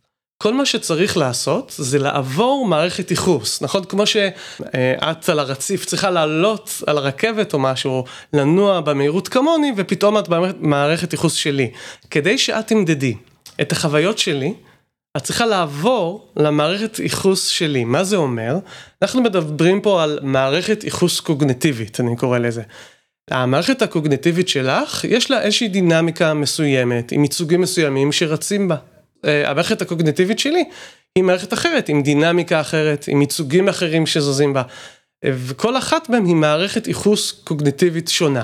כל מה שצריך לעשות זה לעבור מערכת ייחוס, נכון? כמו שאת על הרציף צריכה לעלות על הרכבת או משהו, לנוע במהירות כמוני, ופתאום את במערכת ייחוס שלי. כדי שאת תמדדי את החוויות שלי, את צריכה לעבור למערכת ייחוס שלי. מה זה אומר? אנחנו מדברים פה על מערכת ייחוס קוגנטיבית, אני קורא לזה. המערכת הקוגנטיבית שלך, יש לה איזושהי דינמיקה מסוימת, עם ייצוגים מסוימים שרצים בה. אה, המערכת הקוגניטיבית שלי היא מערכת אחרת, עם דינמיקה אחרת, עם ייצוגים אחרים שזזים בה, אה, וכל אחת מהן היא מערכת ייחוס קוגניטיבית שונה.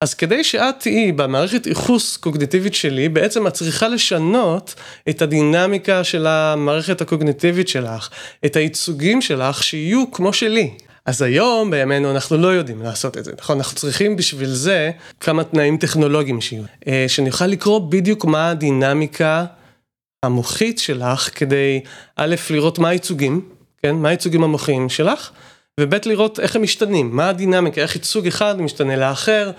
אז כדי שאת תהיי במערכת ייחוס קוגניטיבית שלי, בעצם את צריכה לשנות את הדינמיקה של המערכת הקוגניטיבית שלך, את הייצוגים שלך שיהיו כמו שלי. אז היום בימינו אנחנו לא יודעים לעשות את זה, נכון? אנחנו צריכים בשביל זה כמה תנאים טכנולוגיים שיהיו. אה, שאני אוכל לקרוא בדיוק מה הדינמיקה המוחית שלך כדי א', לראות מה הייצוגים, כן? מה הייצוגים המוחיים שלך, וב', לראות איך הם משתנים, מה הדינמיקה, איך ייצוג אחד משתנה לאחר,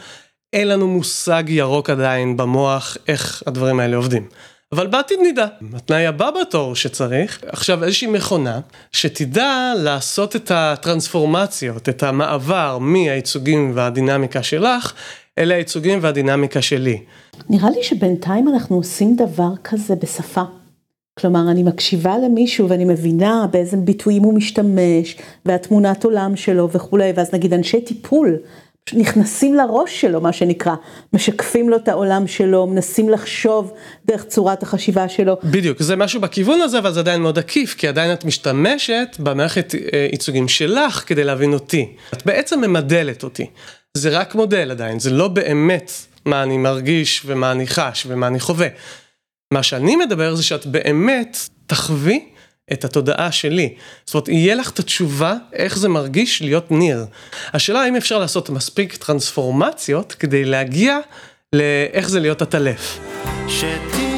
אין לנו מושג ירוק עדיין במוח איך הדברים האלה עובדים. אבל בעתיד נדע. התנאי הבא בתור שצריך, עכשיו איזושהי מכונה שתדע לעשות את הטרנספורמציות, את המעבר מהייצוגים והדינמיקה שלך, אלה הייצוגים והדינמיקה שלי. נראה לי שבינתיים אנחנו עושים דבר כזה בשפה. כלומר, אני מקשיבה למישהו ואני מבינה באיזה ביטויים הוא משתמש, והתמונת עולם שלו וכולי, ואז נגיד אנשי טיפול נכנסים לראש שלו, מה שנקרא, משקפים לו את העולם שלו, מנסים לחשוב דרך צורת החשיבה שלו. בדיוק, זה משהו בכיוון הזה, אבל זה עדיין מאוד עקיף, כי עדיין את משתמשת במערכת אה, ייצוגים שלך כדי להבין אותי. את בעצם ממדלת אותי. זה רק מודל עדיין, זה לא באמת מה אני מרגיש ומה אני חש ומה אני חווה. מה שאני מדבר זה שאת באמת תחווי את התודעה שלי. זאת אומרת, יהיה לך את התשובה איך זה מרגיש להיות ניר. השאלה האם אפשר לעשות מספיק טרנספורמציות כדי להגיע לאיך זה להיות עטלף. תודה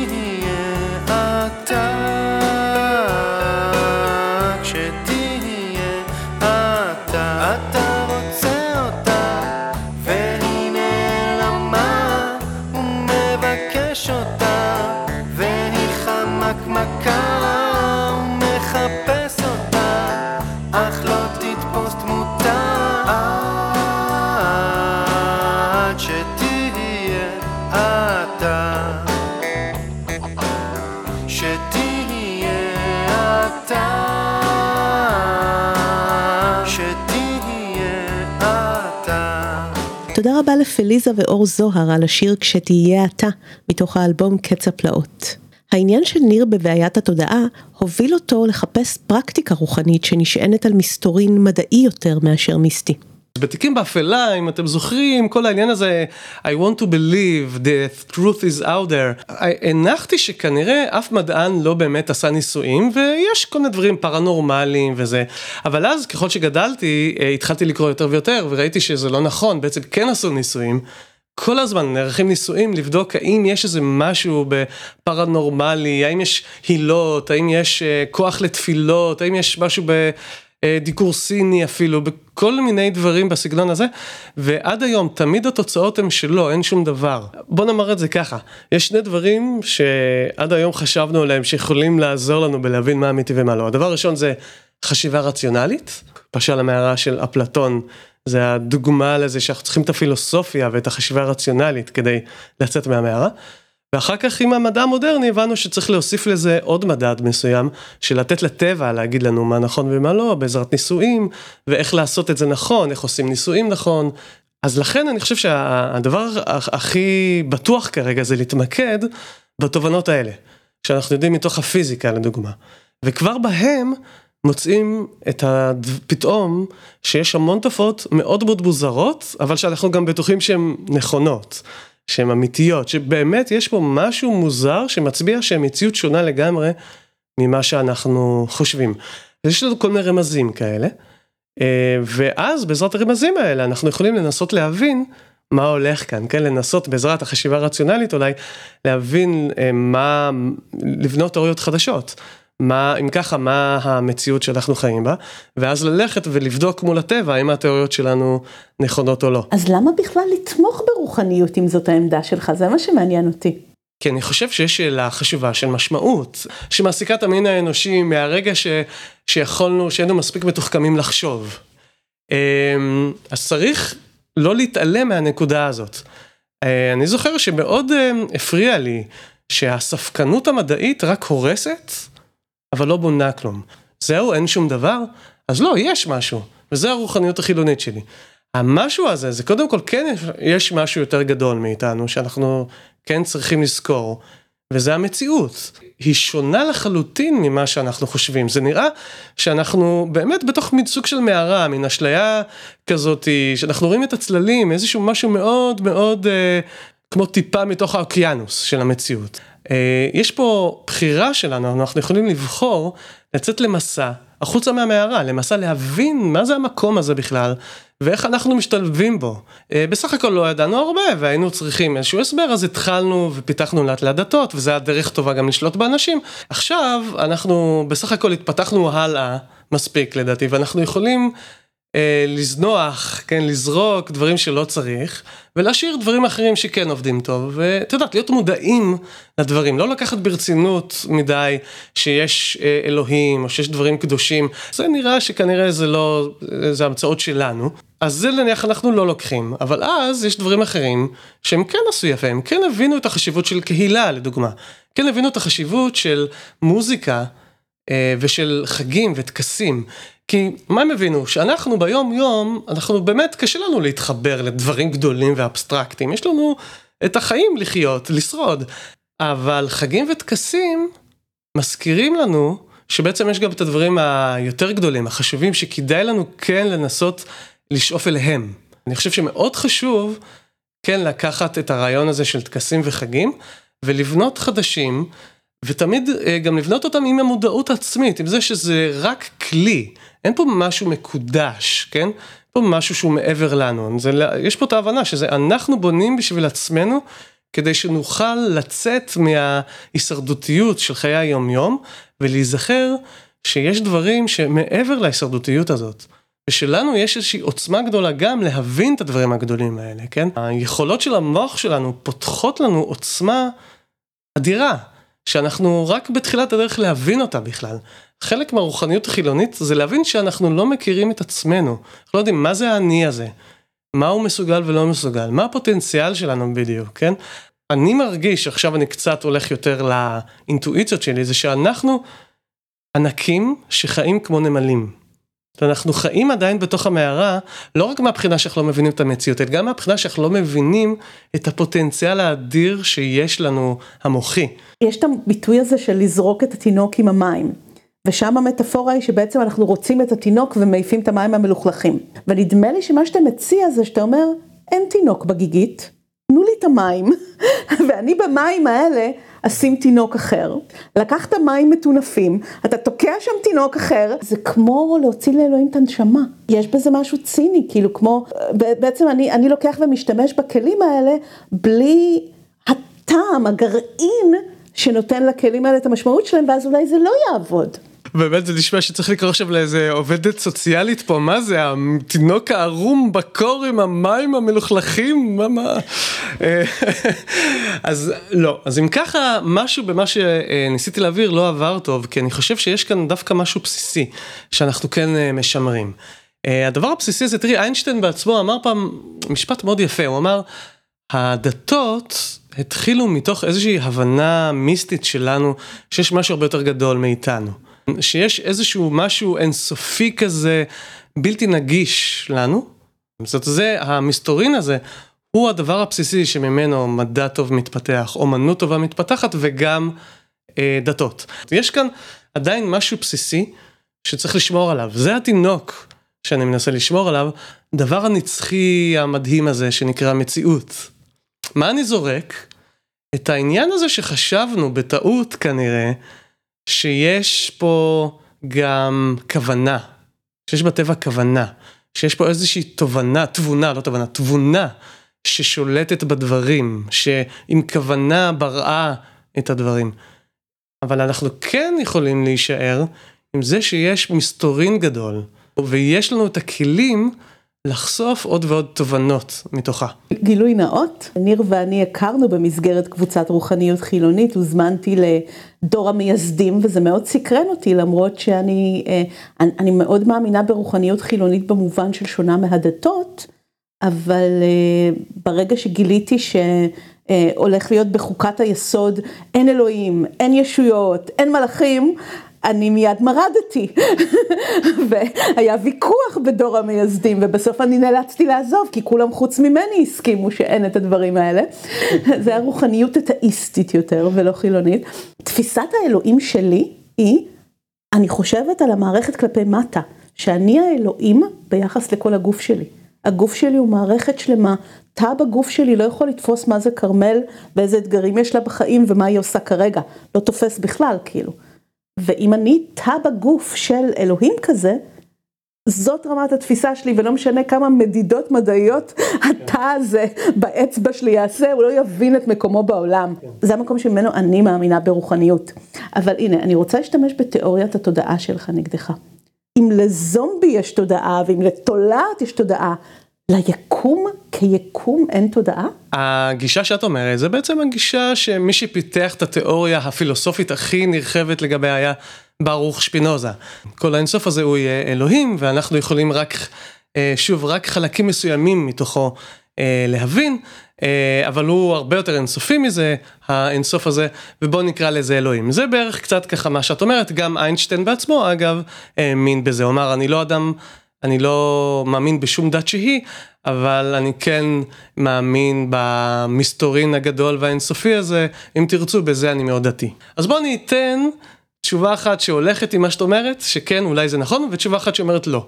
רבה לפליזה ואור זוהר על השיר "כשתהיה אתה" מתוך האלבום קץ הפלאות. העניין של ניר בבעיית התודעה הוביל אותו לחפש פרקטיקה רוחנית שנשענת על מסתורין מדעי יותר מאשר מיסטי. בתיקים באפלה, אם אתם זוכרים, כל העניין הזה, I want to believe, the truth is out there. הנחתי שכנראה אף מדען לא באמת עשה ניסויים, ויש כל מיני דברים פרנורמליים וזה. אבל אז, ככל שגדלתי, אה, התחלתי לקרוא יותר ויותר, וראיתי שזה לא נכון, בעצם כן עשו ניסויים. כל הזמן נערכים ניסויים לבדוק האם יש איזה משהו בפרנורמלי, האם יש הילות, האם יש אה, כוח לתפילות, האם יש משהו בדיקור סיני אפילו, בכל מיני דברים בסגנון הזה, ועד היום תמיד התוצאות הן שלא, אין שום דבר. בוא נאמר את זה ככה, יש שני דברים שעד היום חשבנו עליהם שיכולים לעזור לנו בלהבין מה אמיתי ומה לא. הדבר הראשון זה חשיבה רציונלית, פשל המערה של אפלטון. זה הדוגמה לזה שאנחנו צריכים את הפילוסופיה ואת החשיבה הרציונלית כדי לצאת מהמערה. ואחר כך עם המדע המודרני הבנו שצריך להוסיף לזה עוד מדד מסוים, של לתת לטבע להגיד לנו מה נכון ומה לא, בעזרת ניסויים, ואיך לעשות את זה נכון, איך עושים ניסויים נכון. אז לכן אני חושב שהדבר הכי בטוח כרגע זה להתמקד בתובנות האלה, שאנחנו יודעים מתוך הפיזיקה לדוגמה. וכבר בהם מוצאים את ה... פתאום שיש המון תופעות מאוד מאוד מוזרות, אבל שאנחנו גם בטוחים שהן נכונות, שהן אמיתיות, שבאמת יש פה משהו מוזר שמצביע שהמציאות שונה לגמרי ממה שאנחנו חושבים. יש לנו כל מיני רמזים כאלה, אה, ואז בעזרת הרמזים האלה אנחנו יכולים לנסות להבין מה הולך כאן, כן? לנסות בעזרת החשיבה הרציונלית אולי להבין אה, מה, לבנות תיאוריות חדשות. מה, אם ככה, מה המציאות שאנחנו חיים בה, ואז ללכת ולבדוק מול הטבע האם התיאוריות שלנו נכונות או לא. אז למה בכלל לתמוך ברוחניות אם זאת העמדה שלך? זה מה שמעניין אותי. כי אני חושב שיש שאלה חשובה של משמעות, שמעסיקה את המין האנושי מהרגע ש, שיכולנו, שהיינו מספיק מתוחכמים לחשוב. אמ, אז צריך לא להתעלם מהנקודה הזאת. אה, אני זוכר שמאוד אה, הפריע לי שהספקנות המדעית רק הורסת אבל לא בונה כלום. זהו, אין שום דבר? אז לא, יש משהו, וזה הרוחניות החילונית שלי. המשהו הזה, זה קודם כל כן יש משהו יותר גדול מאיתנו, שאנחנו כן צריכים לזכור, וזה המציאות. היא שונה לחלוטין ממה שאנחנו חושבים. זה נראה שאנחנו באמת בתוך מין סוג של מערה, מין אשליה כזאת, שאנחנו רואים את הצללים, איזשהו משהו מאוד מאוד אה, כמו טיפה מתוך האוקיינוס של המציאות. אה, יש פה בחירה שלנו, אנחנו יכולים לבחור לצאת למסע החוצה מהמערה, למסע להבין מה זה המקום הזה בכלל, ואיך אנחנו משתלבים בו. אה, בסך הכל לא ידענו הרבה והיינו צריכים איזשהו הסבר, אז התחלנו ופיתחנו לאט לאט דתות, היה דרך טובה גם לשלוט באנשים. עכשיו אנחנו בסך הכל התפתחנו הלאה מספיק לדעתי, ואנחנו יכולים לזנוח, כן, לזרוק דברים שלא צריך, ולהשאיר דברים אחרים שכן עובדים טוב, ואת יודעת, להיות מודעים לדברים, לא לקחת ברצינות מדי שיש אה, אלוהים, או שיש דברים קדושים, זה נראה שכנראה זה לא, זה המצאות שלנו, אז זה נניח אנחנו לא לוקחים, אבל אז יש דברים אחרים שהם כן עשו יפה, הם כן הבינו את החשיבות של קהילה, לדוגמה, כן הבינו את החשיבות של מוזיקה. אה, ושל חגים וטקסים. כי מה הם הבינו? שאנחנו ביום יום, אנחנו באמת קשה לנו להתחבר לדברים גדולים ואבסטרקטיים, יש לנו את החיים לחיות, לשרוד. אבל חגים וטקסים מזכירים לנו שבעצם יש גם את הדברים היותר גדולים, החשובים, שכדאי לנו כן לנסות לשאוף אליהם. אני חושב שמאוד חשוב כן לקחת את הרעיון הזה של טקסים וחגים ולבנות חדשים ותמיד אה, גם לבנות אותם עם המודעות עצמית, עם זה שזה רק כלי, אין פה משהו מקודש, כן? פה משהו שהוא מעבר לנו, זה, יש פה את ההבנה שזה אנחנו בונים בשביל עצמנו, כדי שנוכל לצאת מההישרדותיות של חיי היומיום, ולהיזכר שיש דברים שמעבר להישרדותיות הזאת. ושלנו יש איזושהי עוצמה גדולה גם להבין את הדברים הגדולים האלה, כן? היכולות של המוח שלנו פותחות לנו עוצמה אדירה. שאנחנו רק בתחילת הדרך להבין אותה בכלל. חלק מהרוחניות החילונית זה להבין שאנחנו לא מכירים את עצמנו, אנחנו לא יודעים מה זה האני הזה, מה הוא מסוגל ולא מסוגל, מה הפוטנציאל שלנו בדיוק, כן? אני מרגיש, עכשיו אני קצת הולך יותר לאינטואיציות שלי, זה שאנחנו ענקים שחיים כמו נמלים. אנחנו חיים עדיין בתוך המערה, לא רק מהבחינה שאנחנו לא מבינים את המציאות, אלא גם מהבחינה שאנחנו לא מבינים את הפוטנציאל האדיר שיש לנו, המוחי. יש את הביטוי הזה של לזרוק את התינוק עם המים. ושם המטאפורה היא שבעצם אנחנו רוצים את התינוק ומעיפים את המים המלוכלכים. ונדמה לי שמה שאתה מציע זה שאתה אומר, אין תינוק בגיגית, תנו לי את המים, ואני במים האלה אשים תינוק אחר. לקחת מים מטונפים, אתה תוקע שם תינוק אחר, זה כמו להוציא לאלוהים את הנשמה. יש בזה משהו ציני, כאילו כמו, בעצם אני, אני לוקח ומשתמש בכלים האלה בלי הטעם, הגרעין שנותן לכלים האלה את המשמעות שלהם, ואז אולי זה לא יעבוד. באמת זה נשמע שצריך לקרוא עכשיו לאיזה עובדת סוציאלית פה, מה זה, התינוק הערום בקור עם המים המלוכלכים, מה מה? אה, אז לא, אז אם ככה, משהו במה שניסיתי להעביר לא עבר טוב, כי אני חושב שיש כאן דווקא משהו בסיסי, שאנחנו כן אה, משמרים. אה, הדבר הבסיסי הזה, תראי, איינשטיין בעצמו אמר פעם משפט מאוד יפה, הוא אמר, הדתות התחילו מתוך איזושהי הבנה מיסטית שלנו, שיש משהו הרבה יותר גדול מאיתנו. שיש איזשהו משהו אינסופי כזה, בלתי נגיש לנו. זאת זה, המסתורין הזה, הוא הדבר הבסיסי שממנו מדע טוב מתפתח, אומנות טובה מתפתחת וגם אה, דתות. יש כאן עדיין משהו בסיסי שצריך לשמור עליו, זה התינוק שאני מנסה לשמור עליו, דבר הנצחי המדהים הזה שנקרא מציאות. מה אני זורק? את העניין הזה שחשבנו בטעות כנראה, שיש פה גם כוונה, שיש בטבע כוונה, שיש פה איזושהי תובנה, תבונה, לא תובנה, תבונה ששולטת בדברים, שעם כוונה בראה את הדברים. אבל אנחנו כן יכולים להישאר עם זה שיש מסתורין גדול, ויש לנו את הכלים לחשוף עוד ועוד תובנות מתוכה. גילוי נאות, ניר ואני הכרנו במסגרת קבוצת רוחניות חילונית, הוזמנתי לדור המייסדים וזה מאוד סקרן אותי למרות שאני אה, אני, מאוד מאמינה ברוחניות חילונית במובן של שונה מהדתות, אבל אה, ברגע שגיליתי שהולך להיות בחוקת היסוד אין אלוהים, אין ישויות, אין מלאכים, אני מיד מרדתי, והיה ויכוח בדור המייסדים, ובסוף אני נאלצתי לעזוב, כי כולם חוץ ממני הסכימו שאין את הדברים האלה. זה הרוחניות אתאיסטית יותר, ולא חילונית. תפיסת האלוהים שלי היא, אני חושבת על המערכת כלפי מטה, שאני האלוהים ביחס לכל הגוף שלי. הגוף שלי הוא מערכת שלמה, תא בגוף שלי לא יכול לתפוס מה זה כרמל, ואיזה אתגרים יש לה בחיים ומה היא עושה כרגע. לא תופס בכלל, כאילו. ואם אני תא בגוף של אלוהים כזה, זאת רמת התפיסה שלי, ולא משנה כמה מדידות מדעיות התא הזה באצבע שלי יעשה, הוא לא יבין את מקומו בעולם. כן. זה המקום שממנו אני מאמינה ברוחניות. אבל הנה, אני רוצה להשתמש בתיאוריית התודעה שלך נגדך. אם לזומבי יש תודעה, ואם לתולעת יש תודעה, ליקום כיקום אין תודעה? הגישה שאת אומרת זה בעצם הגישה שמי שפיתח את התיאוריה הפילוסופית הכי נרחבת לגבי היה ברוך שפינוזה. כל האינסוף הזה הוא יהיה אלוהים ואנחנו יכולים רק, אה, שוב, רק חלקים מסוימים מתוכו אה, להבין, אה, אבל הוא הרבה יותר אינסופי מזה, האינסוף הזה, ובואו נקרא לזה אלוהים. זה בערך קצת ככה מה שאת אומרת, גם איינשטיין בעצמו אגב האמין בזה, הוא אמר אני לא אדם אני לא מאמין בשום דת שהיא, אבל אני כן מאמין במסתורין הגדול והאינסופי הזה, אם תרצו, בזה אני מאוד דתי. אז בואו אני אתן תשובה אחת שהולכת עם מה שאת אומרת, שכן, אולי זה נכון, ותשובה אחת שאומרת לא.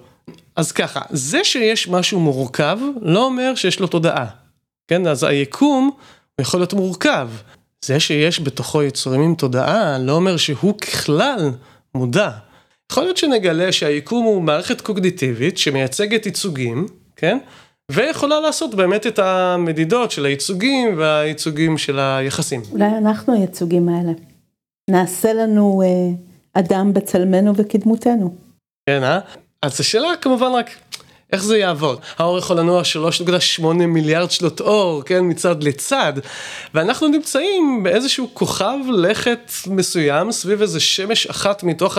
אז ככה, זה שיש משהו מורכב, לא אומר שיש לו תודעה. כן, אז היקום יכול להיות מורכב. זה שיש בתוכו יצורים עם תודעה, לא אומר שהוא ככלל מודע. יכול להיות שנגלה שהיקום הוא מערכת קוגניטיבית שמייצגת ייצוגים, כן? ויכולה לעשות באמת את המדידות של הייצוגים והייצוגים של היחסים. אולי אנחנו הייצוגים האלה. נעשה לנו אה, אדם בצלמנו וקדמותנו. כן, אה? אז השאלה כמובן רק, איך זה יעבוד? האור יכול לנוע 3.8 מיליארד שנות אור, כן, מצד לצד, ואנחנו נמצאים באיזשהו כוכב לכת מסוים סביב איזה שמש אחת מתוך.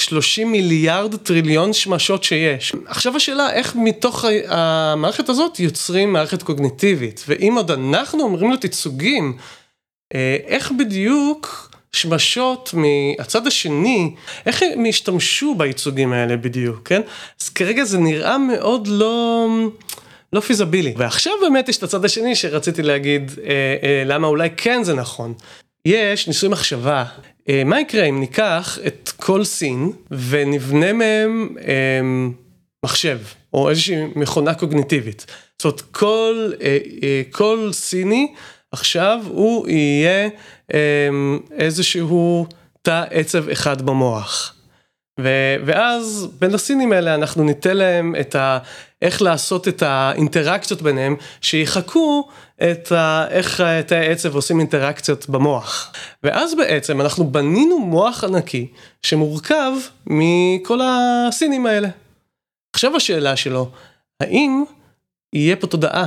30 מיליארד טריליון שמשות שיש. עכשיו השאלה איך מתוך המערכת הזאת יוצרים מערכת קוגניטיבית, ואם עוד אנחנו אומרים לו תצוגים, אה, איך בדיוק שמשות מהצד השני, איך הם השתמשו בייצוגים האלה בדיוק, כן? אז כרגע זה נראה מאוד לא... לא פיזבילי. ועכשיו באמת יש את הצד השני שרציתי להגיד אה, אה, למה אולי כן זה נכון. יש ניסוי מחשבה מה יקרה אם ניקח את כל סין ונבנה מהם אה, מחשב או איזושהי מכונה קוגניטיבית. זאת אומרת, כל, אה, אה, כל סיני עכשיו הוא יהיה אה, איזשהו תא עצב אחד במוח. ו- ואז בין הסינים האלה אנחנו ניתן להם את ה... איך לעשות את האינטראקציות ביניהם, שיחקו את ה... איך תאי עצב עושים אינטראקציות במוח. ואז בעצם אנחנו בנינו מוח ענקי שמורכב מכל הסינים האלה. עכשיו השאלה שלו, האם יהיה פה תודעה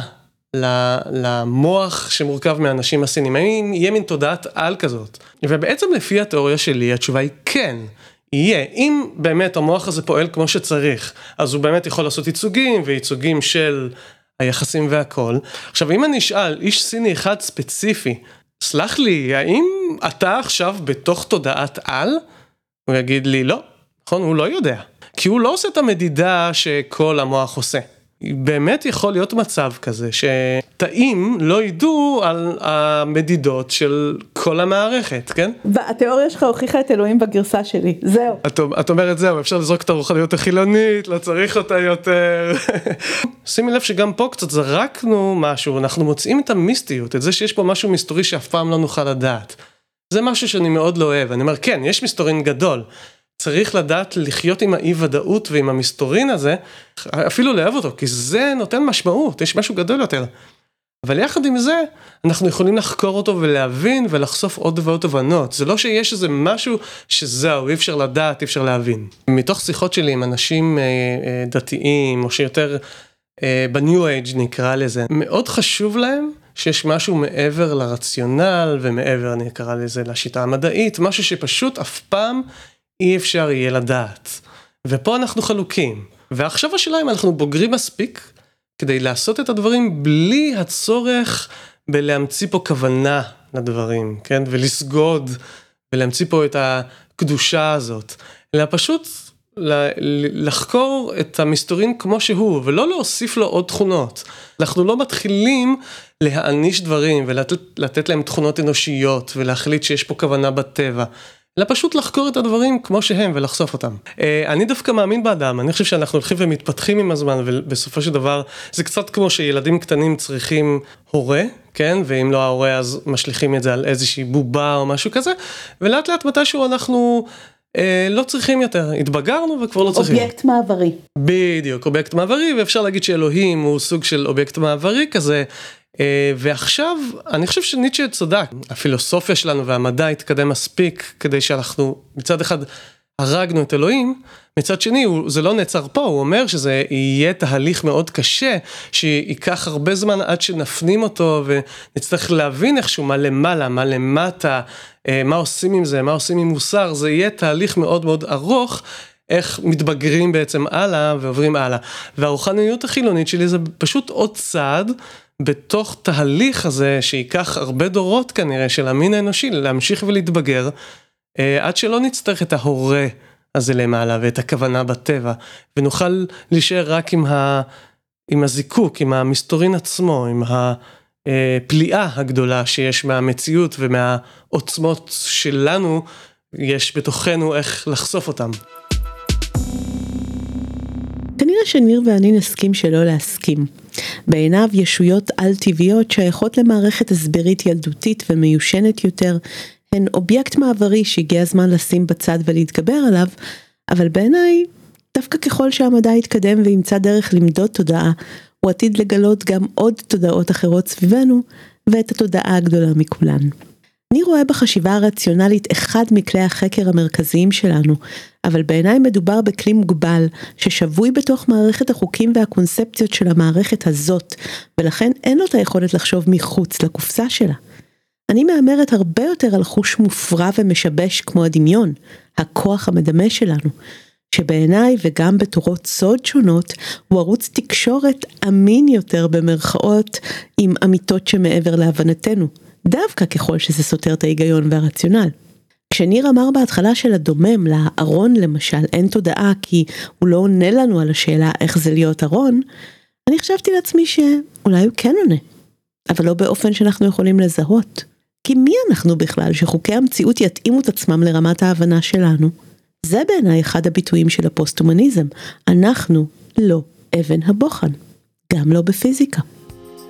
למוח שמורכב מאנשים הסינים, האם יהיה מין תודעת על כזאת? ובעצם לפי התיאוריה שלי התשובה היא כן. יהיה, אם באמת המוח הזה פועל כמו שצריך, אז הוא באמת יכול לעשות ייצוגים וייצוגים של היחסים והכל. עכשיו אם אני אשאל איש סיני אחד ספציפי, סלח לי, האם אתה עכשיו בתוך תודעת על? הוא יגיד לי לא, נכון? הוא לא יודע. כי הוא לא עושה את המדידה שכל המוח עושה. באמת יכול להיות מצב כזה שתאים לא ידעו על המדידות של כל המערכת, כן? והתיאוריה שלך הוכיחה את אלוהים בגרסה שלי, זהו. את, את אומרת זהו, אפשר לזרוק את הרוחניות החילונית, לא צריך אותה יותר. שימי לב שגם פה קצת זרקנו משהו, אנחנו מוצאים את המיסטיות, את זה שיש פה משהו מסתורי שאף פעם לא נוכל לדעת. זה משהו שאני מאוד לא אוהב, אני אומר כן, יש מסתורין גדול. צריך לדעת לחיות עם האי ודאות ועם המסתורין הזה, אפילו לאהוב אותו, כי זה נותן משמעות, יש משהו גדול יותר. אבל יחד עם זה, אנחנו יכולים לחקור אותו ולהבין ולחשוף עוד ועוד תובנות. זה לא שיש איזה משהו שזהו, אי אפשר לדעת, אי אפשר להבין. מתוך שיחות שלי עם אנשים אה, אה, דתיים, או שיותר אה, בניו אייג' נקרא לזה, מאוד חשוב להם שיש משהו מעבר לרציונל ומעבר, אני אקרא לזה, לשיטה המדעית, משהו שפשוט אף פעם אי אפשר יהיה לדעת. ופה אנחנו חלוקים. ועכשיו השאלה אם אנחנו בוגרים מספיק כדי לעשות את הדברים בלי הצורך בלהמציא פה כוונה לדברים, כן? ולסגוד ולהמציא פה את הקדושה הזאת, אלא פשוט לחקור את המסתורין כמו שהוא, ולא להוסיף לו עוד תכונות. אנחנו לא מתחילים להעניש דברים ולתת להם תכונות אנושיות ולהחליט שיש פה כוונה בטבע. אלא פשוט לחקור את הדברים כמו שהם ולחשוף אותם. אה, אני דווקא מאמין באדם, אני חושב שאנחנו הולכים ומתפתחים עם הזמן ובסופו של דבר זה קצת כמו שילדים קטנים צריכים הורה, כן, ואם לא ההורה אז משליכים את זה על איזושהי בובה או משהו כזה, ולאט לאט מתישהו אנחנו... אה, לא צריכים יותר, התבגרנו וכבר לא צריכים. אובייקט מעברי. בדיוק, אובייקט מעברי, ואפשר להגיד שאלוהים הוא סוג של אובייקט מעברי כזה, ועכשיו, אני חושב שניטשה צדק, הפילוסופיה שלנו והמדע התקדם מספיק כדי שאנחנו מצד אחד הרגנו את אלוהים, מצד שני זה לא נעצר פה, הוא אומר שזה יהיה תהליך מאוד קשה, שייקח הרבה זמן עד שנפנים אותו ונצטרך להבין איכשהו מה למעלה, מה למטה, אה, מה עושים עם זה, מה עושים עם מוסר, זה יהיה תהליך מאוד מאוד ארוך. איך מתבגרים בעצם הלאה ועוברים הלאה. והרוחניות החילונית שלי זה פשוט עוד צעד בתוך תהליך הזה שייקח הרבה דורות כנראה של המין האנושי להמשיך ולהתבגר, אה, עד שלא נצטרך את ההורה הזה למעלה ואת הכוונה בטבע, ונוכל להישאר רק עם, ה, עם הזיקוק, עם המסתורין עצמו, עם הפליאה הגדולה שיש מהמציאות ומהעוצמות שלנו, יש בתוכנו איך לחשוף אותם. כנראה שניר ואני נסכים שלא להסכים. בעיניו ישויות על-טבעיות שייכות למערכת הסברית ילדותית ומיושנת יותר, הן אובייקט מעברי שהגיע הזמן לשים בצד ולהתגבר עליו, אבל בעיניי, דווקא ככל שהמדע יתקדם וימצא דרך למדוד תודעה, הוא עתיד לגלות גם עוד תודעות אחרות סביבנו, ואת התודעה הגדולה מכולן. אני רואה בחשיבה הרציונלית אחד מכלי החקר המרכזיים שלנו, אבל בעיניי מדובר בכלי מוגבל, ששבוי בתוך מערכת החוקים והקונספציות של המערכת הזאת, ולכן אין לו את היכולת לחשוב מחוץ לקופסה שלה. אני מהמרת הרבה יותר על חוש מופרע ומשבש כמו הדמיון, הכוח המדמה שלנו, שבעיניי וגם בתורות סוד שונות, הוא ערוץ תקשורת אמין יותר במרכאות עם אמיתות שמעבר להבנתנו. דווקא ככל שזה סותר את ההיגיון והרציונל. כשניר אמר בהתחלה של הדומם, לארון למשל, אין תודעה כי הוא לא עונה לנו על השאלה איך זה להיות ארון, אני חשבתי לעצמי שאולי הוא כן עונה, אבל לא באופן שאנחנו יכולים לזהות. כי מי אנחנו בכלל שחוקי המציאות יתאימו את עצמם לרמת ההבנה שלנו? זה בעיניי אחד הביטויים של הפוסט-הומניזם. אנחנו לא אבן הבוחן. גם לא בפיזיקה.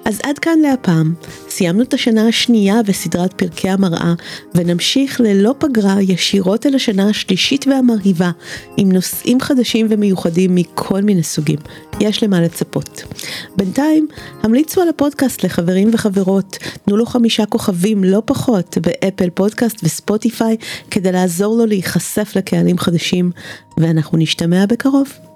אז עד כאן להפעם, סיימנו את השנה השנייה בסדרת פרקי המראה, ונמשיך ללא פגרה ישירות אל השנה השלישית והמרהיבה, עם נושאים חדשים ומיוחדים מכל מיני סוגים. יש למה לצפות. בינתיים, המליצו על הפודקאסט לחברים וחברות, תנו לו חמישה כוכבים, לא פחות, באפל פודקאסט וספוטיפיי, כדי לעזור לו להיחשף לקהלים חדשים, ואנחנו נשתמע בקרוב.